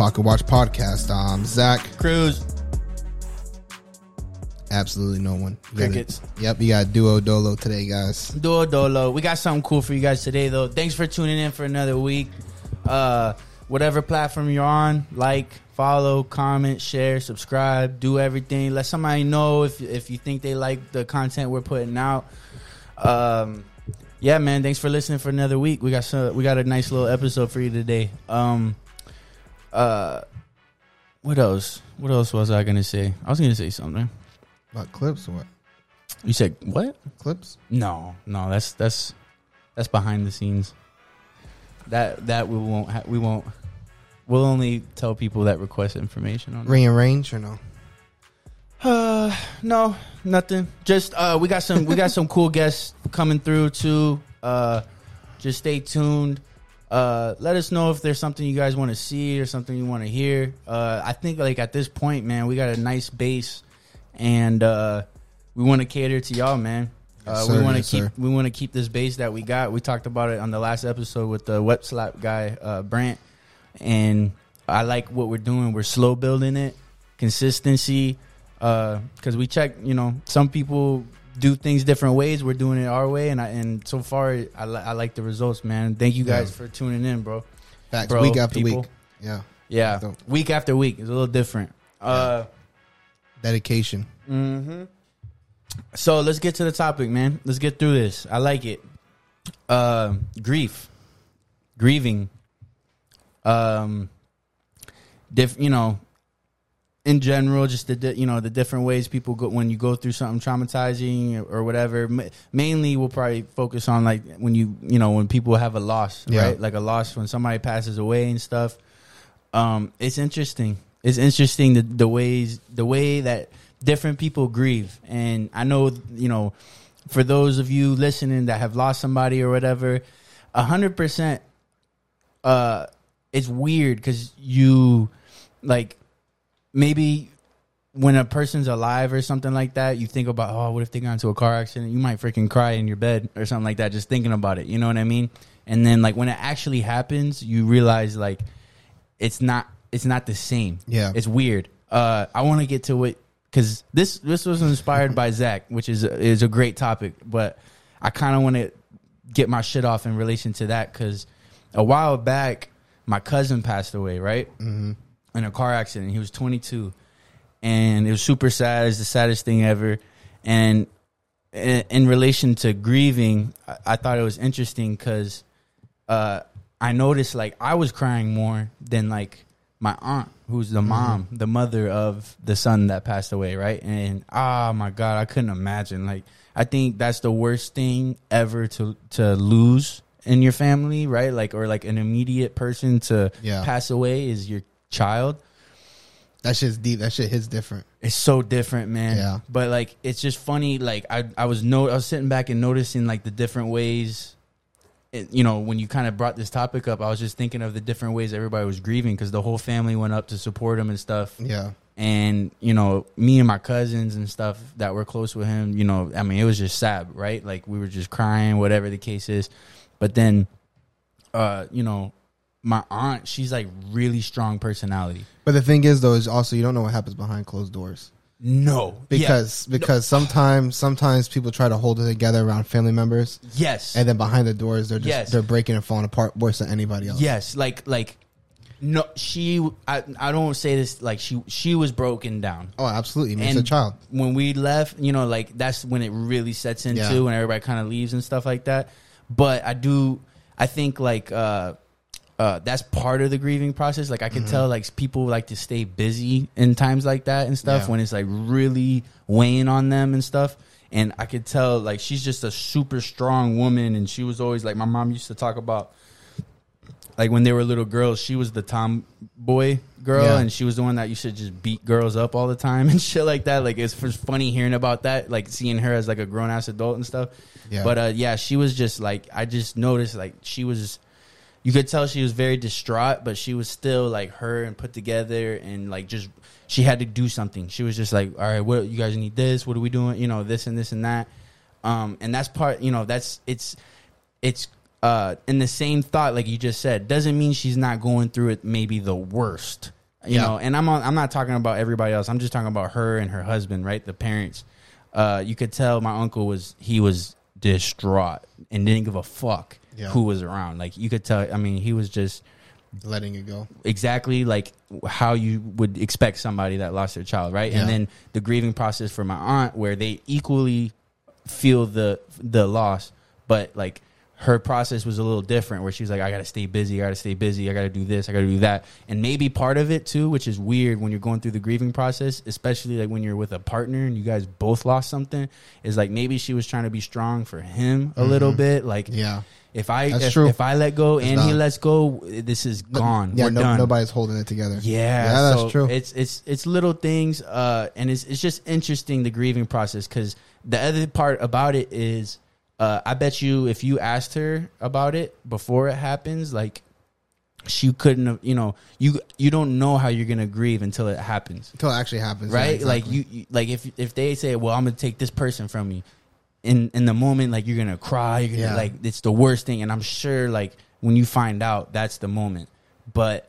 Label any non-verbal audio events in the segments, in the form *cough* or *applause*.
Pocket Watch Podcast. I'm Zach. Cruz. Absolutely no one. You Crickets. Yep, you got Duo Dolo today, guys. Duo Dolo. We got something cool for you guys today, though. Thanks for tuning in for another week. Uh, whatever platform you're on, like, follow, comment, share, subscribe, do everything. Let somebody know if if you think they like the content we're putting out. Um, yeah, man. Thanks for listening for another week. We got some, we got a nice little episode for you today. Um, uh, what else? What else was I gonna say? I was gonna say something. About clips or what? You said what? Clips? No, no, that's that's that's behind the scenes. That that we won't ha- we won't we'll only tell people that request information on. Rearrange or no? Uh, no, nothing. Just uh, we got some we got some cool guests coming through too. Uh, just stay tuned. Uh, let us know if there's something you guys want to see or something you want to hear. Uh, I think like at this point, man, we got a nice base, and uh, we want to cater to y'all, man. Uh, Yes, we want to Yes, keep sir. we want to keep this base that we got. We talked about it on the last episode with the web slap guy, uh, Brant, and I like what we're doing. We're slow building it, consistency, because we check. You know, some people do things different ways. We're doing it our way, and I, and so far, I, li- I like the results, man. Thank you guys Yeah. for tuning in, bro. Facts. Bro, week after people. week. Yeah. Yeah, week after week is a little different. Uh, Dedication. Mm-hmm. So let's get to the topic, man. Let's get through this. I like it. Uh, grief, grieving. Um, diff. You know, in general, just the di- you know the different ways people go when you go through something traumatizing or whatever. Ma- Mainly, we'll probably focus on like when you you know when people have a loss, Yeah. right? Like a loss when somebody passes away and stuff. Um, it's interesting. It's interesting the the ways the way that different people grieve, and I know you know for those of you listening that have lost somebody or whatever, a hundred percent. Uh, it's weird because you like maybe when a person's alive or something like that, you think about, oh, what if they got into a car accident? You might freaking cry in your bed or something like that, just thinking about it. You know what I mean? And then like when it actually happens, you realize like it's not it's not the same. Yeah. it's weird. Uh, I want to get to it because this this was inspired by Zach, which is is a great topic, but I kind of want to get my shit off in relation to that because a while back my cousin passed away, right? Mm-hmm. In a car accident. He was 22, and it was super sad. It's the saddest thing ever. And in, in relation to grieving, I, thought it was interesting because uh, I noticed like I was crying more than like my aunt, who's the mom, the mother of the son that passed away, right? And oh my god, I couldn't imagine. Like I think that's the worst thing ever to to lose in your family, right? Like or like an immediate person to Yeah. pass away is your child. That shit's deep. That shit hits different. It's so different, man. Yeah. But like, it's just funny. Like, I I was no, I was sitting back and noticing like the different ways. It, you know, when you kind of brought this topic up, I was just thinking of the different ways everybody was grieving because the whole family went up to support him and stuff. Yeah. And you know, me and my cousins and stuff that were close with him. You know, I mean, it was just sad, right? Like we were just crying, whatever the case is. But then, uh, you know, my aunt, she's like really strong personality. But the thing is, though, is also you don't know what happens behind closed doors No, because because sometimes sometimes people try to hold it together around family members, yes, and then behind the doors they're just Yes. they're breaking and falling apart worse than anybody else. Yes, like like no, she. I I don't say this like she she was broken down. Oh, absolutely. It's a child. When we left, you know, like that's when it really sets into Yeah. when everybody kind of leaves and stuff like that. But I do, I think like uh, uh, that's part of the grieving process. Like I can Mm-hmm. tell, like people like to stay busy in times like that and stuff Yeah. when it's like really weighing on them and stuff. And I could tell like she's just a super strong woman, and she was always like my mom used to talk about like when they were little girls, she was the tomboy girl, Yeah. and she was the one that used to just beat girls up all the time *laughs* and shit like that. Like it's funny hearing about that, like seeing her as like a grown ass adult and stuff. Yeah. But uh, yeah, she was just like I just noticed like she was. You could tell she was very distraught, but she was still like her and put together and like just she had to do something. She was just like, all right, what you guys need this? What are we doing? You know, this and this and that. Um, and that's part. You know, that's it's it's uh, in the same thought, like you just said, doesn't mean she's not going through it. Maybe the worst, you Yeah. know. And I'm on, I'm not talking about everybody else. I'm just talking about her and her husband, right? The parents. Uh, you could tell my uncle was he was distraught and didn't give a fuck Yeah. who was around. Like you could tell. I mean, he was just letting it go. exactly like how you would expect somebody that lost their child, right? Yeah. And then the grieving process for my aunt, where they equally feel the the loss, but like her process was a little different, where she's like, I gotta stay busy, I gotta stay busy, I gotta do this, I gotta do that, and maybe part of it too, which is weird when you're going through the grieving process, especially like when you're with a partner and you guys both lost something, is like maybe she was trying to be strong for him a little mm-hmm. bit, like Yeah. If I That's if, true. if I let go and he not. lets go, this is gone. Yeah, We're no, done. nobody's holding it together. Yeah, Yeah, that's so true. It's it's it's little things, uh, and it's it's just interesting the grieving process because the other part about it is, uh, I bet you if you asked her about it before it happens, like she couldn't have, you know, you you don't know how you're gonna grieve until it happens, Until it actually happens. Yeah, right? Like exactly. you, you, like if if they say, well, I'm gonna take this person from you, in in the moment, like you're gonna cry, you're gonna Yeah. like it's the worst thing, and I'm sure like when you find out, that's the moment. But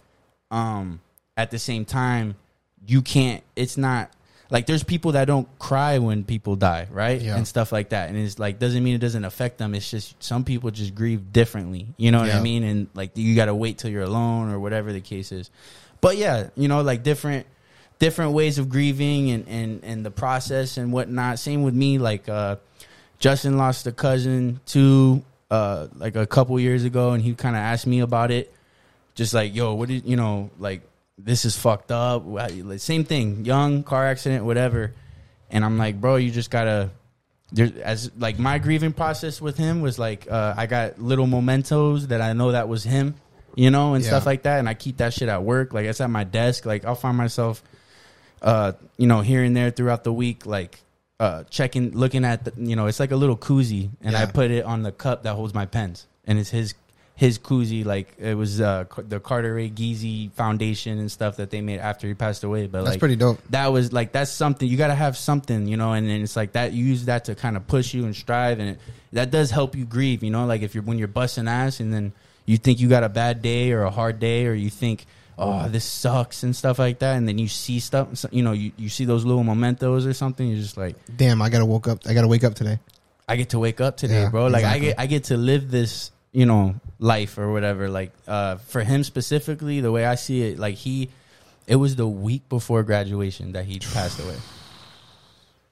um, at the same time, you can't. It's not like there's people that don't cry when people die, right? Yeah. And stuff like that, and it's like doesn't mean it doesn't affect them. It's just some people just grieve differently. You know what I mean? And like you got to wait till you're alone or whatever the case is. But yeah, you know, like different different ways of grieving and and and the process and whatnot. Same with me, like uh Justin lost a cousin too, uh, like a couple years ago, and he kind of asked me about it. Just like, yo, what did you know? Like, this is fucked up. Same thing, young car accident, whatever. And I'm like, bro, you just gotta. There's as like my grieving process with him was like, uh, I got little mementos that I know that was him, you know, and Yeah. stuff like that, and I keep that shit at work. Like it's at my desk. Like I'll find myself uh, you know, here and there throughout the week, like uh, checking, looking at, the, you know, it's like a little koozie, and I put it on the cup that holds my pens, and it's his his koozie. Like it was uh, the Carter A. Geezy Foundation and stuff that they made after he passed away. But That's like pretty dope. that was like that's something you got to have something, you know, and then it's like that. You use that to kind of push you and strive, and it, that does help you grieve, you know. Like if you're when you're busting ass, and then you think you got a bad day or a hard day, or you think, oh, this sucks and stuff like that, and then you see stuff, you know, you, you see those little mementos or something. You're just like, Damn, I gotta woke up. I gotta wake up today. I get to wake up today, Yeah, bro. Like exactly. I get I get to live this, you know, life or whatever. Like uh for him specifically, the way I see it, like he it was the week before graduation that he passed away.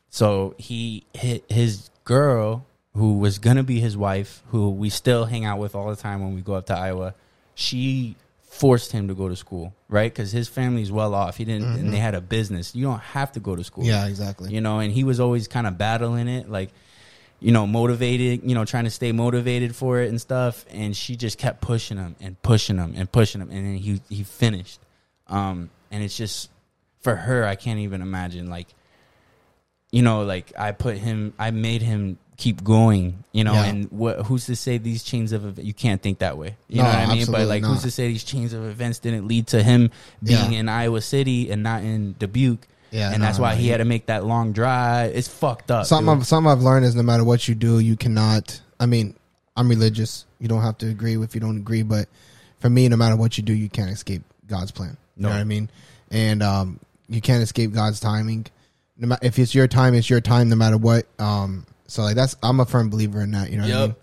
So he hit his girl who was gonna be his wife, who we still hang out with all the time when we go up to Iowa. She forced him to go to school, right? Because his family's well off. He didn't, and they had a business. You don't have to go to school Yeah, exactly. you know and he was always kind of battling it like you know motivated you know trying to stay motivated for it and stuff and she just kept pushing him and pushing him and pushing him and then he he finished um and it's just for her i can't even imagine like you know like i put him i made him keep going you know Yeah. and what who's to say these chains of you can't think that way you No, know what i mean but like not. who's to say these chains of events didn't lead to him being Yeah. in iowa city and not in dubuque Yeah, and no, that's why no, he had to make that long drive. It's fucked up. Something dude. I've, something I've learned is no matter what you do, you cannot. I mean, I'm religious. You don't have to agree if you don't agree, but for me, no matter what you do, you can't escape God's plan. You No. know what I mean? And um, you can't escape God's timing. No ma- if it's your time, it's your time, no matter what. Um, so like that's I'm a firm believer in that. You know what I mean?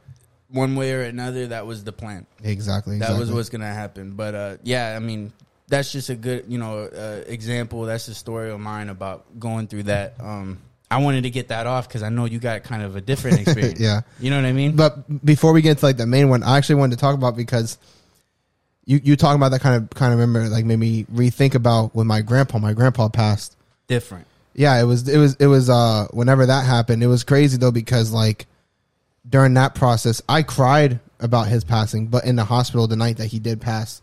One way or another, that was the plan. Exactly. That was what's gonna happen. But uh, yeah, I mean, that's just a good, you know, uh, example. That's the story of mine about going through that. Um, I wanted to get that off because I know you got kind of a different *laughs* experience. Yeah. You know what I mean? But before we get to like the main one, I actually wanted to talk about because you you talking about that kind of kind of remember like made me rethink about when my grandpa my grandpa passed. Different. Yeah, it was it was it was uh whenever that happened, it was crazy though because like during that process, I cried about his passing, but in the hospital the night that he did pass,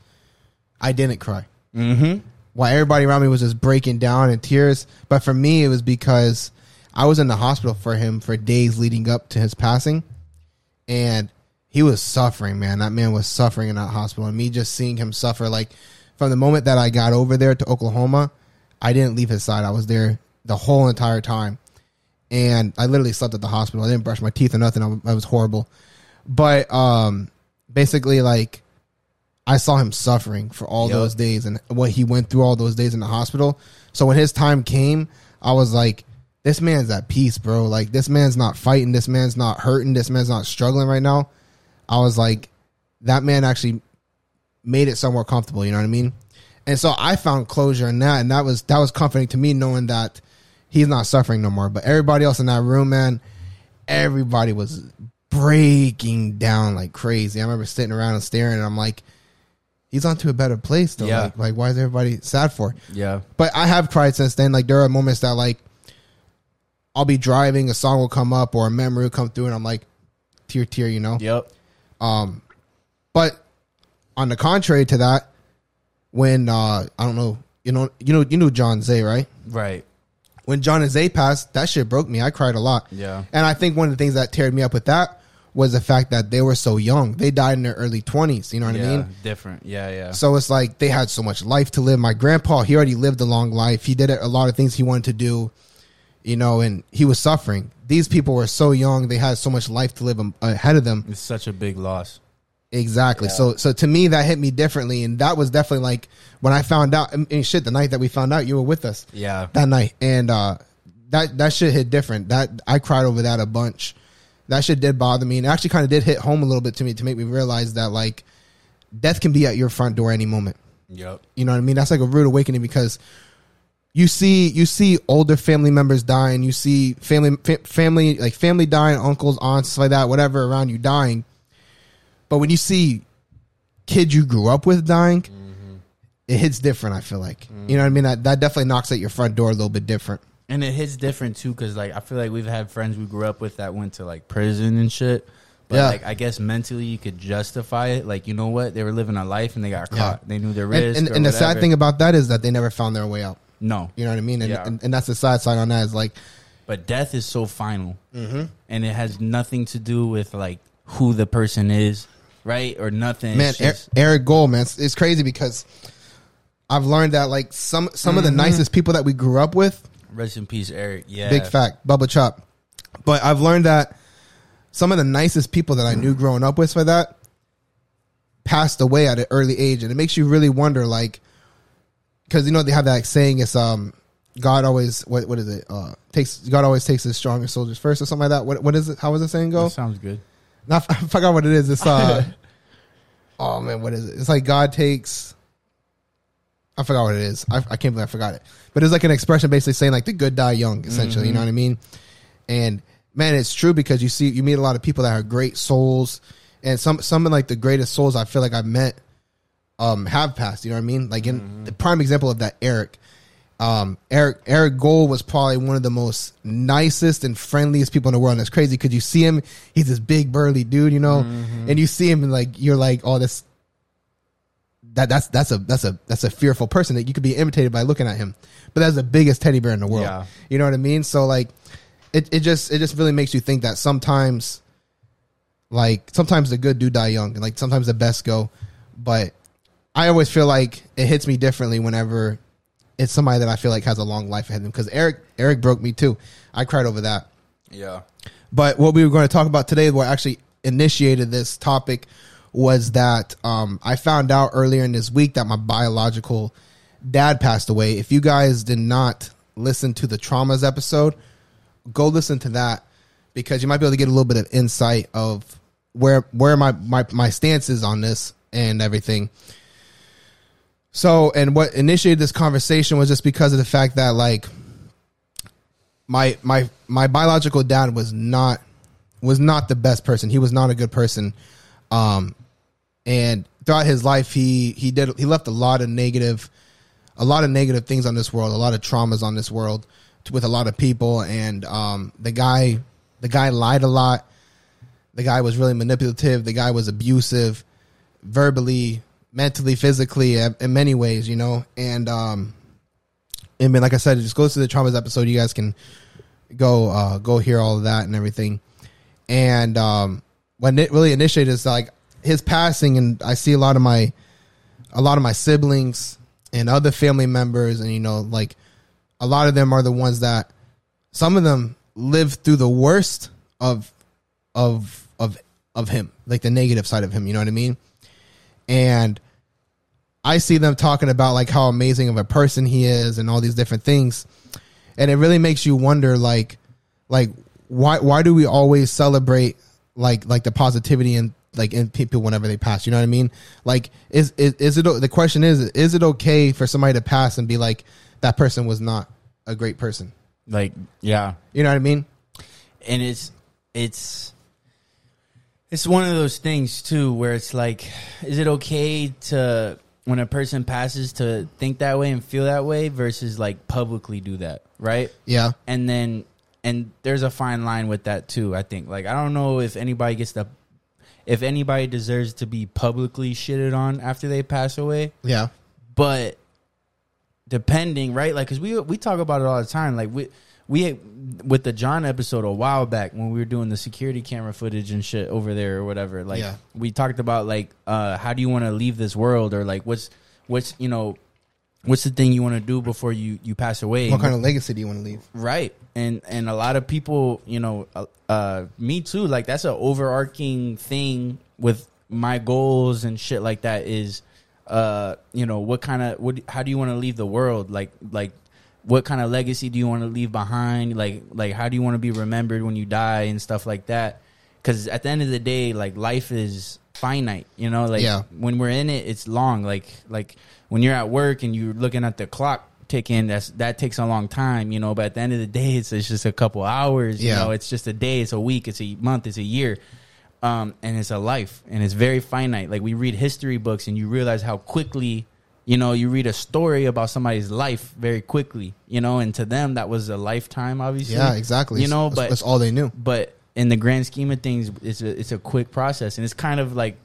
I didn't cry. Mm-hmm. While everybody around me was just breaking down in tears, but for me it was because I was in the hospital for him for days leading up to his passing, and he was suffering. Man, that man was suffering in that hospital, and me just seeing him suffer. Like from the moment that I got over there to Oklahoma, I didn't leave his side. I was there the whole entire time, and I literally slept at the hospital. I didn't brush my teeth or nothing. I, was- horrible, but um, basically like I saw him suffering for all Yup. those days and what he went through all those days in the hospital. So when his time came, I was like, this man's at peace, bro. Like this man's not fighting, this man's not hurting, this man's not struggling right now. I was like, that man actually made it somewhere comfortable, you know what I mean? And so I found closure in that and that was that was comforting to me knowing that he's not suffering no more. But everybody else in that room, man, everybody was breaking down like crazy. I remember sitting around and staring and I'm like, he's on to a better place though. Yeah. Like, like why is everybody sad for? Yeah. But I have cried since then. Like there are moments that like I'll be driving, a song will come up or a memory will come through, and I'm like, tear, tear, you know. Yep. Um, but on the contrary to that, when uh I don't know, you know, you know, you know John Zay, right? Right. When John and Zay passed, that shit broke me. I cried a lot. Yeah. And I think one of the things that teared me up with that was the fact that they were so young. They died in their early twenties. You know what yeah. I mean? Different. Yeah. Yeah. So it's like they had so much life to live. My grandpa, he already lived a long life. He did a lot of things he wanted to do, you know, and he was suffering. These people were so young; they had so much life to live ahead of them. it's such a big loss. Exactly. So, so to me, that hit me differently, and that was definitely like when I found out. I mean, shit, the night that we found out, you were with us Yeah. that night, and uh, that that shit hit different. That I cried over that a bunch. That shit did bother me, and it actually kind of did hit home a little bit to me to make me realize that like death can be at your front door any moment. Yep. You know what I mean? That's like a rude awakening because you see you see older family members dying, you see family fa- family like family dying, uncles, aunts, like that, whatever around you dying. But when you see kids you grew up with dying, it hits different. I feel like you know what I mean. That that definitely knocks at your front door a little bit different. And it hits different too, because like I feel like we've had friends we grew up with that went to like prison and shit. But Yeah. like I guess mentally you could justify it. Like you know what, they were living a life and they got Yeah. caught. They knew their And, risk. and, or and the sad thing about that is that they never found their way out. no. You know what I mean? And, Yeah. and, and that's the sad side on that is like But death is so final, Mm-hmm. and it has nothing to do with like who the person is, right, or nothing. man just- eric gold man. It's, it's crazy because i've learned that like some some of the nicest people that we grew up with rest in peace, Eric. Yeah, big fact bubba chop. But i've learned that some of the nicest people that i knew growing up with for that passed away at an early age. And it makes you really wonder like because you know they have that saying it's um god always what what is it? Uh takes god always takes his strongest soldiers first or something like that. What what is it? How was the saying go? That sounds good. I f- *laughs* I forgot what it is. It's uh, *laughs* oh man, what is it? It's like God takes. I forgot what it is. I, I can't believe I forgot it. But it's like an expression basically saying like the good die young, essentially. You know what I mean? And man, it's true because you see, you meet a lot of people that are great souls, and some some of like the greatest souls I feel like I've met, um, have passed. You know what I mean? Like in the prime example of that, Eric. Um, Eric Eric Gold was probably one of the most nicest and friendliest people in the world. And it's crazy because you see him, he's this big burly dude, you know, and you see him and like you're like, oh, this that that's that's a that's a that's a fearful person that you could be imitated by looking at him. But that's the biggest teddy bear in the world. Yeah. You know what I mean? So like it, it just it just really makes you think that sometimes like sometimes the good do die young and like sometimes the best go. But I always feel like it hits me differently whenever it's somebody that I feel like has a long life ahead of them. Because Eric Eric broke me too. I cried over that. Yeah, But what we were going to talk about today, what actually initiated this topic, was that um, I found out earlier in this week that my biological dad passed away. If you guys did not listen to the traumas episode, go listen to that because you might be able to get a little bit of insight of where where my my, my stance is on this and everything. So, and what initiated this conversation was just because of the fact that like my my my biological dad was not was not the best person. He was not a good person. Um and throughout his life he he did he left a lot of negative a lot of negative things on this world, a lot of traumas on this world with a lot of people and um the guy the guy lied a lot. The guy was really manipulative, the guy was abusive verbally, mentally, physically in many ways, you know. And um I mean, like I said, it just go to the traumas episode. You guys can go uh, go hear all of that and everything. And um, when it really initiated, is like his passing, and I see a lot of my a lot of my siblings and other family members, and you know, like a lot of them are the ones that some of them lived through the worst of of of of him, like the negative side of him. You know what I mean? And I see them talking about like how amazing of a person he is and all these different things, and it really makes you wonder, like, like why why do we always celebrate like like the positivity and like in people whenever they pass? You know what I mean? Like, is is, is it the question is is it okay for somebody to pass and be like that person was not a great person? Like, yeah, You know what I mean? and it's it's it's one of those things too where it's like is it okay to when a person passes to think that way and feel that way versus like publicly do that right? Yeah, and then and there's a fine line with that too i think. Like i don't know if anybody gets the if anybody deserves to be publicly shitted on after they pass away. Yeah, but depending, right? Like, cause we we talk about it all the time. Like we we with the John episode a while back when we were doing the security camera footage and shit over there or whatever. Like Yeah. we talked about like uh how do you want to leave this world or like what's what's you know what's the thing you want to do before you you pass away? What kind of legacy do you want to leave? right and and a lot of people you know uh, uh me too like that's an overarching thing with my goals and shit like that is uh you know what kind of what how do you want to leave the world like like what kind of legacy do you want to leave behind? Like like how do you want to be remembered when you die and stuff like that? Because at the end of the day like life is finite you know? Like Yeah. when we're in it it's long. Like like when you're at work and you're looking at the clock ticking that's that takes a long time you know? But at the end of the day it's, it's just a couple hours you know? It's just a day it's a week it's a month it's a year. Um and it's a life and it's very finite. Like we read history books and you realize how quickly you know you read a story about somebody's life very quickly you know and to them that was a lifetime obviously Yeah, exactly. you know That's- but that's all they knew. but in the grand scheme of things, it's a it's a quick process, and it's kind of like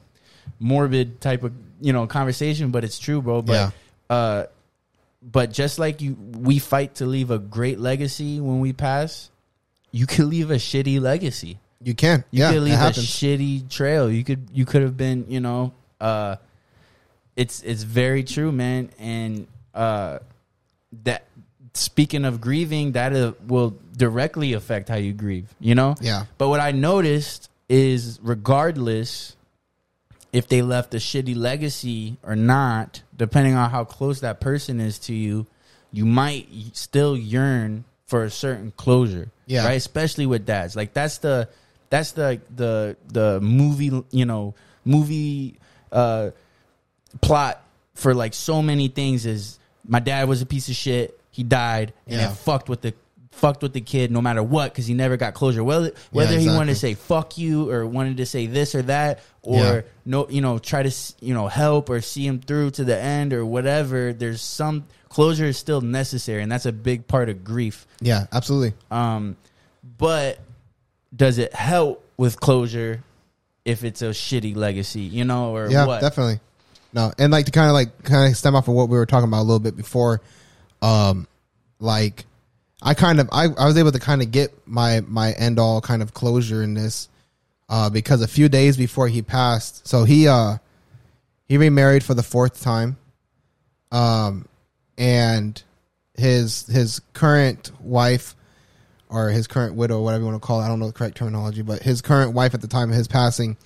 morbid type of you know conversation, but it's true, bro. But Yeah. uh, but just like you, we fight to leave a great legacy when we pass. You could leave a shitty legacy. You can. You yeah, could leave a shitty trail. You could you could have been you know. Uh, it's it's very true, man, and uh, that speaking of grieving, that uh, will directly affect how you grieve. You know. yeah, But what I noticed is, regardless if they left a shitty legacy or not, depending on how close that person is to you, you might still yearn for a certain closure. Yeah. Right. Especially with dads. Like that's the that's the the the movie. You know, movie uh, plot for like so many things is my dad was a piece of shit. He died, and Yeah. it fucked with the fucked with the kid no matter what because he never got closure. Whether whether he wanted to say fuck you or wanted to say this or that or Yeah. no, you know, try to s- you know help or see him through to the end or whatever. There's some closure is still necessary, and that's a big part of grief. yeah, absolutely. Um, but does it help with closure if it's a shitty legacy, you know, or Yeah, what? definitely. No, and like to kind of like kind of stem off of what we were talking about a little bit before, um, like I kind of I, I was able to kind of get my my end all kind of closure in this, uh, because a few days before he passed, so he uh he remarried for the fourth time, um, and his his current wife or his current widow, whatever you want to call it, I don't know the correct terminology, but his current wife at the time of his passing,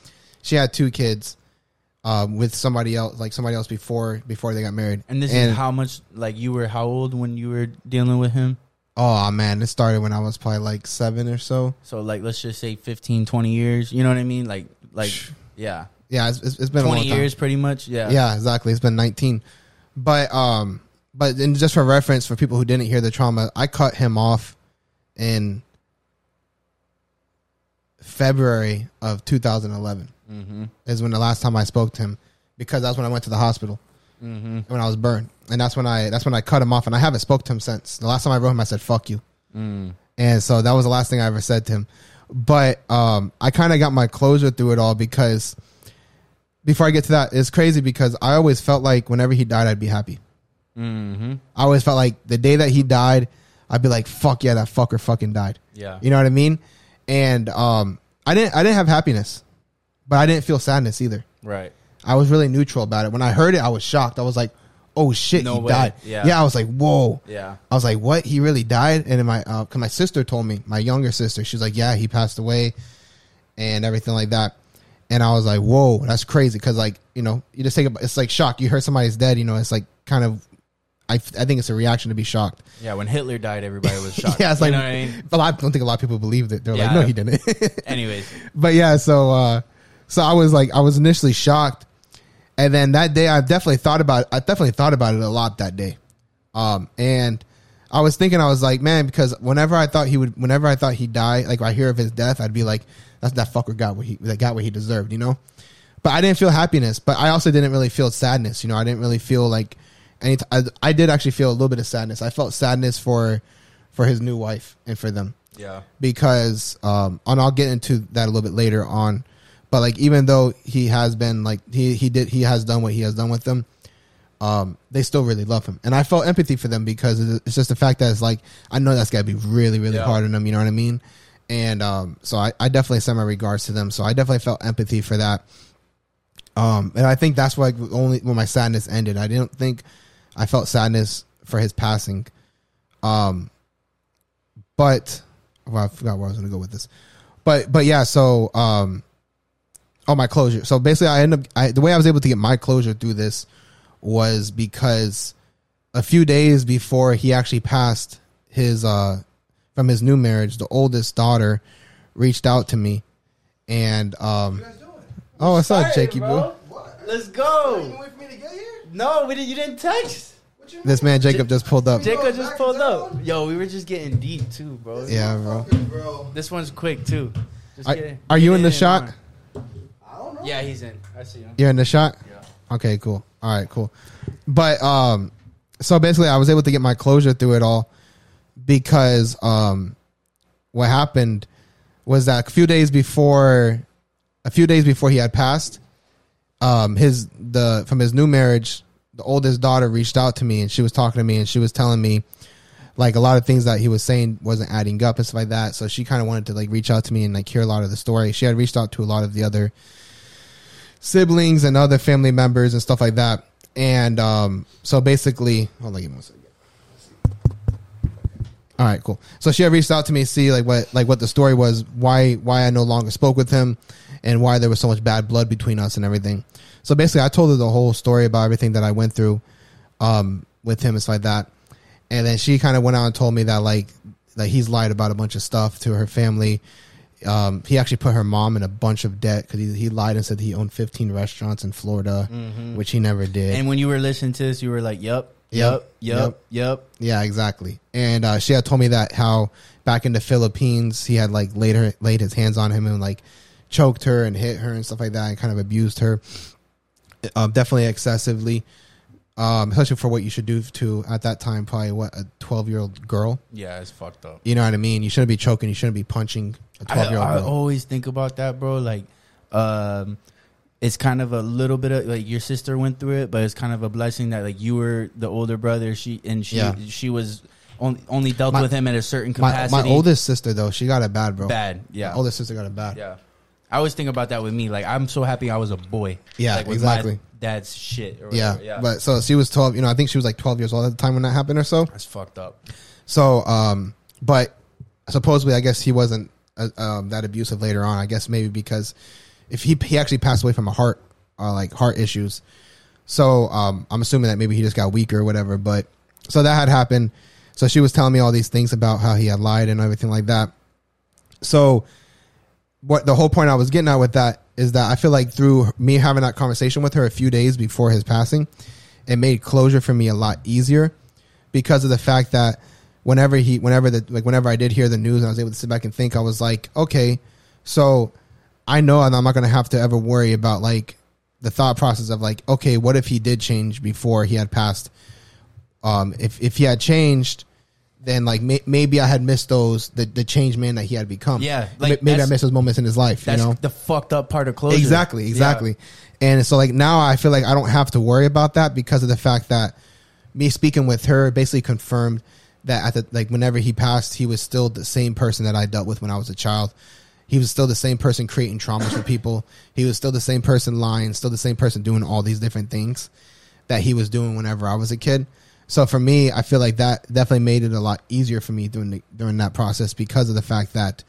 she had two kids um, with somebody else, like somebody else before before they got married. and this is how much like you were how old when you were dealing with him? oh man, it started when I was probably like seven or so. So like let's just say 15, 20 years. You know what I mean? Like like yeah. Yeah, it's, it's, been a 20 long time. years pretty much. Yeah. Yeah, exactly. It's been 19. But um but and just for reference for people who didn't hear the trauma, I cut him off in February of 2011. Mhm. Is when the last time I spoke to him because that's when I went to the hospital Mhm. when I was burned. And that's when I that's when I cut him off and I haven't spoke to him since. The last time I wrote him I said fuck you. Mm. And so that was the last thing I ever said to him. But um, I kind of got my closure through it all because before I get to that, it's crazy because I always felt like whenever he died, I'd be happy. Mhm. I always felt like the day that he died, I'd be like, "Fuck yeah, that fucker fucking died." Yeah. You know what I mean? And um, I didn't, I didn't have happiness, but I didn't feel sadness either. Right. I was really neutral about it. When I heard it, I was shocked. I was like, "Oh shit, No he way. died!" Yeah. yeah. I was like, "Whoa." Yeah. I was like, "What? He really died?" And then my uh, cause my sister told me, my younger sister, she's like, "Yeah, he passed away," and everything like that. and I was like, "Whoa, that's crazy!" Because like you know, you just take a, it's like shock. You heard somebody's dead, you know, it's like kind of. I, I think it's a reaction to be shocked. Yeah, when Hitler died, everybody was shocked. *laughs* yeah, it's like you know what I mean. lot. I don't think a lot of people believed it. They're like, Yeah. "No, he didn't." *laughs* Anyways, *laughs* but yeah, so uh so I was like I was initially shocked. And then that day I definitely thought about I definitely thought about it a lot that day. Um and I was thinking I was like, man, because whenever I thought he would whenever I thought he'd die, like I hear of his death, I'd be like, that's that fucker got what he that got what he deserved, you know? But I didn't feel happiness, but I also didn't really feel sadness, you know. I didn't really feel like any t- I, I did actually feel a little bit of sadness. I felt sadness for for his new wife and for them yeah, because um and I'll get into that a little bit later on. But like even though he has been like he he did he has done what he has done with them, um they still really love him. And I felt empathy for them because it's just the fact that it's like I know that's gotta be really, really Yeah. hard on them, you know what I mean? And um so I, I definitely send my regards to them. So I definitely felt empathy for that. Um and I think that's why only when my sadness ended. I didn't think I felt sadness for his passing. Um but well, I forgot where I was going to go with this. But but yeah, so um, oh my closure. So basically, I end up I, the way I was able to get my closure through this was because a few days before he actually passed his uh from his new marriage, the oldest daughter reached out to me, and um, oh, what's up, Jakey boo? Let's go. wait for me to get here? No, we didn't. You didn't text. This man Jacob just pulled up. Jacob just pulled up. Yo, we were just getting deep too, bro. Yeah, bro. bro. This one's quick too. Just Are, get- are get you in the and shot? on. I don't know. Yeah, he's in. I see him. You're in the shot. Yeah. Okay, cool. All right, cool. But um so basically I was able to get my closure through it all because um what happened was that a few days before a few days before he had passed um his the from his new marriage the oldest daughter reached out to me and she was talking to me and she was telling me like a lot of things that he was saying wasn't adding up and stuff like that so she kind of wanted to like reach out to me and like hear a lot of the story she had reached out to a lot of the other siblings and other family members and stuff like that. And um, so basically, hold on, give me one second. All right, cool. So she had reached out to me, to see like what like what the story was, why why I no longer spoke with him, and why there was so much bad blood between us and everything. So basically, I told her the whole story about everything that I went through um, with him and stuff like that. And then she kind of went out and told me that like that he's lied about a bunch of stuff to her family. Um, he actually put her mom in a bunch of debt because he, he lied and said he owned 15 restaurants in Florida, which he never did. And when you were listening to this, you were like, "Yup, yup, yup, yup." yeah, exactly. And uh, she had told me that how back in the Philippines he had like laid her laid his hands on him and like choked her and hit her and stuff like that and kind of abused her, um, definitely excessively. Um, especially for what you should do to at that time, probably what a 12 year old girl. Yeah, it's fucked up. You know what I mean? You shouldn't be choking. You shouldn't be punching a 12 year old I girl. always think about that, bro. Like, um, it's kind of a little bit of like your sister went through it, but it's kind of a blessing that like you were the older brother. She and she Yeah. she was only only dealt My- with him at a certain My, capacity. my oldest sister though, she got it bad, bro. bad, My yeah, oldest sister got it bad. yeah. I always think about that with me. Like, I'm so happy I was a boy. Yeah, like, exactly. Dad's shit. Or Yeah. yeah. But so she was 12, you know, I think she was like 12 years old at the time when that happened or so. that's fucked up. So, um, but supposedly, I guess he wasn't uh, um, that abusive later on. I guess maybe because if he he actually passed away from a heart, uh, like heart issues. So, um, I'm assuming that maybe he just got weaker or whatever. But so that had happened. So she was telling me all these things about how he had lied and everything like that. So, what the whole point I was getting at with that is that I feel like through me having that conversation with her a few days before his passing, it made closure for me a lot easier because of the fact that whenever he whenever the like whenever I did hear the news and I was able to sit back and think I was like okay so I know I'm not going to have to ever worry about like the thought process of like okay what if he did change before he had passed? Um if if he had changed then like may, maybe I had missed those the the change man that he had become Yeah, like, maybe I missed those moments in his life That's you know the fucked up part of closure. Exactly, Yeah. exactly. And so like now I feel like I don't have to worry about that because of the fact that me speaking with her basically confirmed that at the like whenever he passed, he was still the same person that I dealt with when I was a child. He was still the same person creating traumas for people. He was still the same person lying, still the same person doing all these different things that he was doing whenever I was a kid. So for me, I feel like that definitely made it a lot easier for me during the, during that process because of the fact that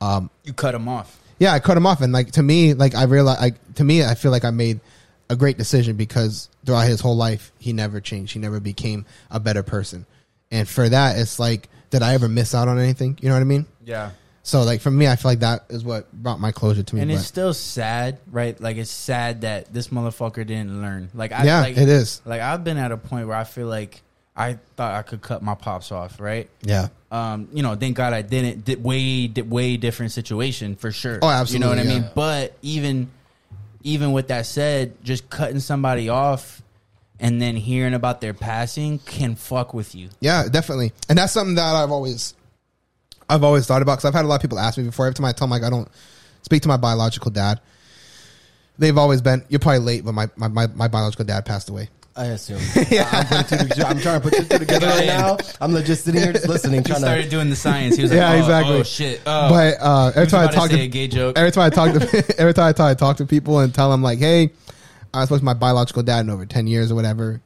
um, You cut him off. yeah, I cut him off, and like to me, like I realized, like to me, I feel like I made a great decision because throughout his whole life, he never changed. He never became a better person, and for that, it's like, did I ever miss out on anything? You know what I mean? Yeah. So like for me, I feel like that is what brought my closure to me. And but- it's still sad, right? Like it's sad that this motherfucker didn't learn. Like I, yeah, like, it is. Like I've been at a point where I feel like I thought I could cut my pops off, right? Yeah, Um, you know, thank God I didn't. Did way, did way different situation for sure. Oh, absolutely, You know what I mean? But even, even with that said, just cutting somebody off and then hearing about their passing can fuck with you. yeah, definitely. And that's something that I've always, I've always thought about because I've had a lot of people ask me before. Every time I tell them like I don't speak to my biological dad, they've always been. You're probably late, but my my, my, my biological dad passed away. I assume. *laughs* I'm, putting two, I'm trying to put two, two together right now. I'm just sitting here just listening, He started to. doing the science. He was like, Yeah, oh, exactly. Oh shit. Oh. but uh, every time I to talk say to a gay joke. every time I talk to *laughs* *laughs* every time I talk, I talk to people and tell them like, hey, I was supposed to my biological dad in over ten years or whatever.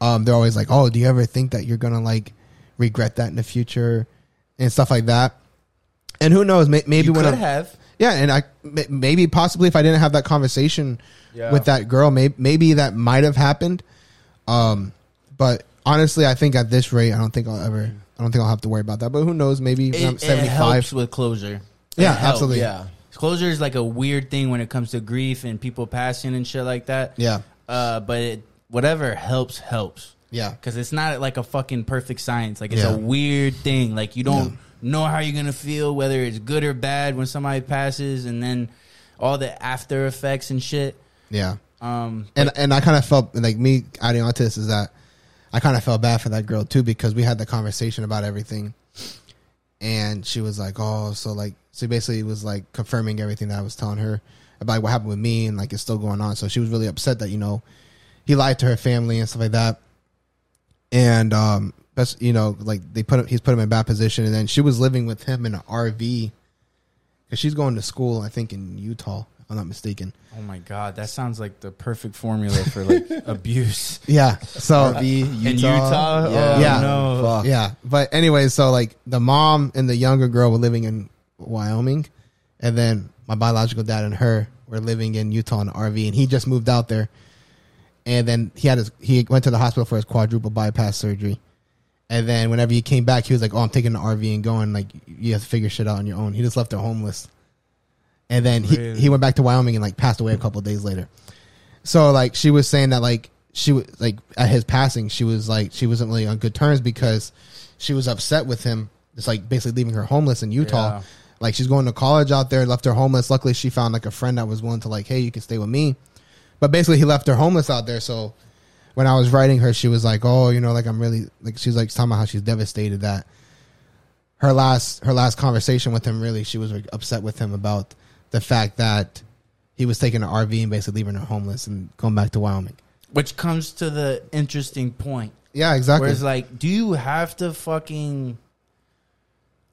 Um, they're always like, oh, do you ever think that you're gonna like regret that in the future and stuff like that? And who knows? May, maybe you when could I'm, have. yeah, and I maybe possibly if I didn't have that conversation Yeah. with that girl, maybe maybe that might have happened. Um, but honestly, I think at this rate, I don't think I'll ever. I don't think I'll have to worry about that. But who knows? Maybe I'm It, it seventy helps with closure. It Yeah, helps. absolutely. Yeah. Closure is like a weird thing when it comes to grief and people passing and shit like that. Yeah, Uh, but it, whatever helps helps yeah, because it's not like a fucking perfect science. Like it's Yeah. a weird thing. Like you don't Yeah. know how you're gonna feel whether it's good or bad when somebody passes, and then all the after effects and shit. yeah. Um, and and I kind of felt like me adding on to this is that I kind of felt bad for that girl too because we had the conversation about everything, and she was like, "Oh, so like, so basically it was like confirming everything that I was telling her about what happened with me and like it's still going on." So she was really upset that you know he lied to her family and stuff like that, and um, that's you know like they put him, he's put him in bad position, and then she was living with him in an RV because she's going to school, I think in Utah, if I'm not mistaken. oh my god, that sounds like the perfect formula for like *laughs* abuse. Yeah, so RV, Utah. In Utah? Yeah. Oh, Yeah. no. Fuck. Yeah, but anyway, so like the mom and the younger girl were living in Wyoming, and then my biological dad and her were living in Utah in an RV, and he just moved out there, and then he had his he went to the hospital for his quadruple bypass surgery, and then whenever he came back, he was like, "Oh, I'm taking the RV and going. Like you have to figure shit out on your own." He just left her homeless, and then he he went back to Wyoming and like passed away a couple of days later. So like she was saying that like she was like at his passing she was like she wasn't really on good terms because she was upset with him. It's like basically leaving her homeless in Utah. Yeah. Like she's going to college out there, left her homeless. Luckily she found like a friend that was willing to like, hey, you can stay with me. But basically he left her homeless out there. So when I was writing her, she was like, oh, you know, like I'm really like she's like talking about how she's devastated that her last her last conversation with him really she was like, upset with him about the fact that he was taking an RV and basically leaving her homeless and going back to Wyoming. Which comes to the interesting point. Yeah, exactly. Where it's like, do you have to fucking?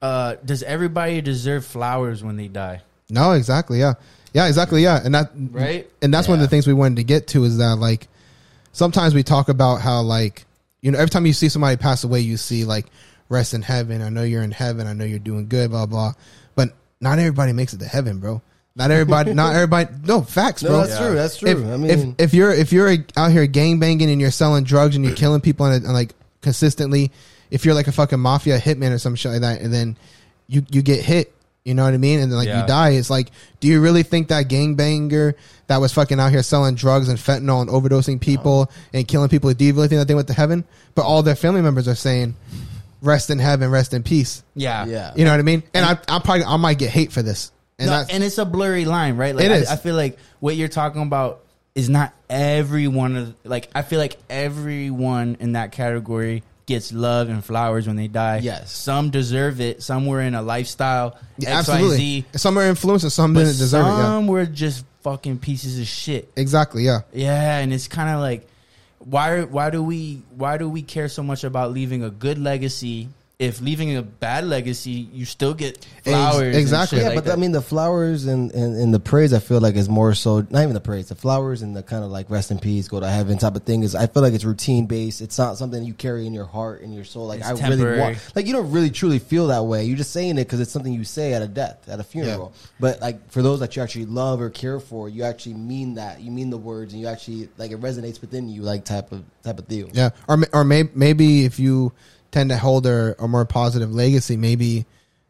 Uh, does everybody deserve flowers when they die? no, exactly. Yeah, yeah, exactly. Yeah, and that Right? and that's one of the things we wanted to get to is that like sometimes we talk about how like you know every time you see somebody pass away, you see like rest in heaven. I know you're in heaven. I know you're doing good. Blah blah. But not everybody makes it to heaven, bro. Not everybody. not everybody. No facts, No, bro. that's true. That's true. if, I if mean, if you're if you're out here gang banging and you're selling drugs and you're killing people and, and like consistently, if you're like a fucking mafia hitman or some shit like that, and then you you get hit, you know what I mean, and then like Yeah. you die, it's like, do you really think that gang banger that was fucking out here selling drugs and fentanyl and overdosing people and killing people, do you really think that they went to heaven? But all their family members are saying, rest in heaven, rest in peace. Yeah, yeah. You know what I mean? And I I probably I might get hate for this. And no, and it's a blurry line, right? Like, It I. I feel like what you're talking about is not everyone of like. I feel like everyone in that category gets love and flowers when they die. Yes. some deserve it. Some were in a lifestyle. yeah, X, absolutely. Some are influenced and some didn't deserve it. Yeah. some were just fucking pieces of shit. Exactly. Yeah. Yeah, and it's kind of like why why do we why do we care so much about leaving a good legacy if leaving a bad legacy, you still get Ex- flowers. and exactly. shit yeah, like but that. I mean, the flowers and, and, and the praise, I feel like is more so not even the praise, the flowers and the kind of like rest in peace, go to heaven type of thing. Is I feel like it's routine based. It's not something you carry in your heart and your soul. Like It's I really want, like you don't really truly feel that way. You're just saying it because it's something you say at a death, at a funeral. But like for those that you actually love or care for, you actually mean that. You mean the words, and you actually like it resonates within you, like type of type of deal. Yeah, or ma- or may- maybe if you tend to hold a, a more positive legacy, maybe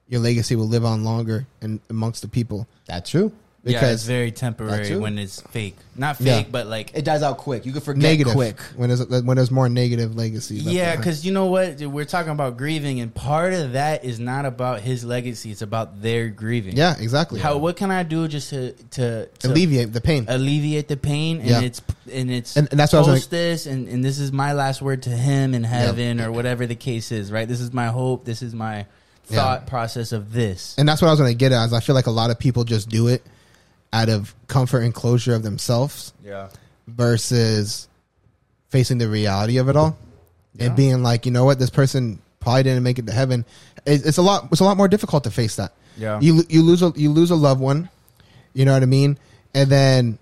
your legacy will live on longer and amongst the people. That's true. Yeah, it's very temporary when it's fake. Not fake, Yeah. but like It dies out quick. You can forget negative quick. when there's when there's more negative legacy. Yeah, because you know what? We're talking about grieving, and part of that is not about his legacy; it's about their grieving. yeah, exactly. How? What can I do just to to, to alleviate the pain? alleviate the pain? And Yeah. it's and it's And- and that's what I was post this, and and this is my last word to him in heaven, or whatever the case is. Right? This is my hope. This is my Yeah. thought process of this. and that's what I was going to get at. Is I feel like a lot of people just do it out of comfort and closure of themselves Yeah. versus facing the reality of it all Yeah. and being like, you know what, this person probably didn't make it to heaven. It, it's a lot. It's a lot more difficult to face that. Yeah. You you lose a you lose a loved one. You know what I mean? And then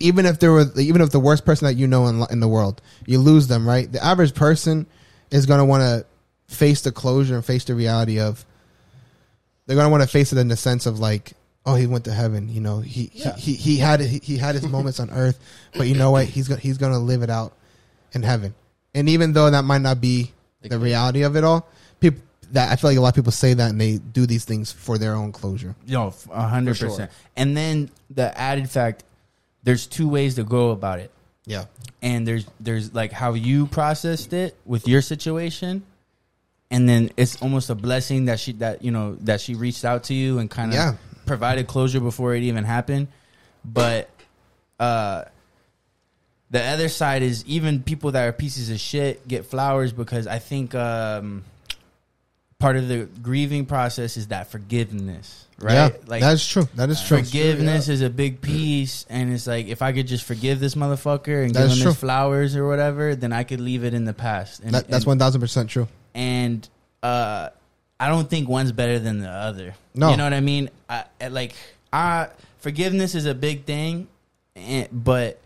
even if there was even if the worst person that you know in, in the world, you lose them, right? The average person is going to want to face the closure and face the reality of they're going to want to face it in the sense of like oh he went to heaven you know he Yeah. he, he he had he, he had his *laughs* moments on earth but you know what he's go, he's going to live it out in heaven and even though that might not be the reality of it all people that I feel like a lot of people say that and they do these things for their own closure No, a hundred sure. percent. And then the added fact, there's two ways to go about it. yeah and there's there's like how you processed it with your situation and then it's almost a blessing that she that you know that she reached out to you and kind of Yeah. Provided closure before it even happened. But uh the other side is even people that are pieces of shit get flowers because i think um part of the grieving process is that forgiveness right? Yeah that's true. That is true. forgiveness is a big piece and it's like if i could just forgive this motherfucker and That's give him true. his flowers or whatever then i could leave it in the past. And, that, that's 1000% true. and uh i don't think one's better than the other No. you know what i mean I, I- like i forgiveness is a big thing and, but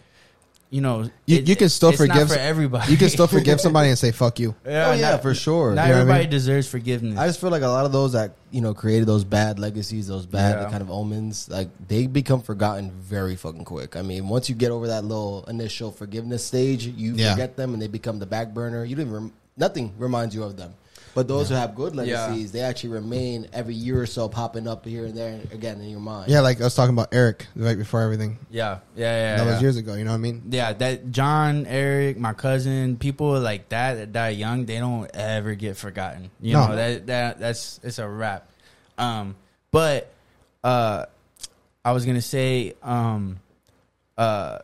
you know You- it- you can still it's not forgive for everybody you can still forgive *laughs* somebody and say fuck you Oh yeah, not- for sure. not You know what I everybody mean? deserves forgiveness I just feel like a lot of those that you know created those bad legacies, those bad Yeah. kind of omens, like they become forgotten very fucking quick. I mean, once you get over that little initial forgiveness stage, you Yeah. forget them and they become the back burner. You don't even rem- nothing reminds you of them. But those who have good Yeah. legacies, they actually remain every year or so popping up here and there again in your mind. yeah like i was talking about eric right before everything yeah yeah yeah, that yeah. was years ago you know what i mean Yeah, that John, Eric, my cousin, people like that that die young, they don't ever get forgotten. You No. know that that that's it's a wrap. Um, but uh, I was gonna say um, uh.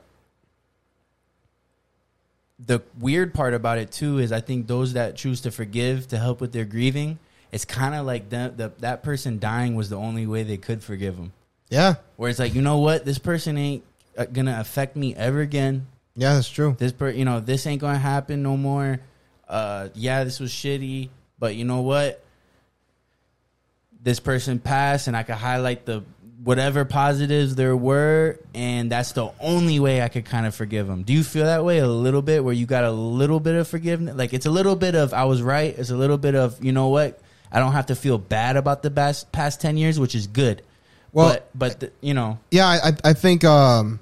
The weird part about it too is I think those that choose to forgive to help with their grieving, it's kind of like them, the, that person dying was the only way they could forgive them. yeah. Where it's like, you know what, this person ain't uh, gonna affect me ever again. Yeah that's true. This per you know this ain't gonna happen no more. Uh yeah this was shitty but you know what? This person passed and i could highlight the whatever positives there were and that's the only way i could kind of forgive them do you feel that way a little bit where you got a little bit of forgiveness like it's a little bit of i was right it's a little bit of you know what i don't have to feel bad about the past past 10 years which is good Well- but but the, you know yeah i i, think um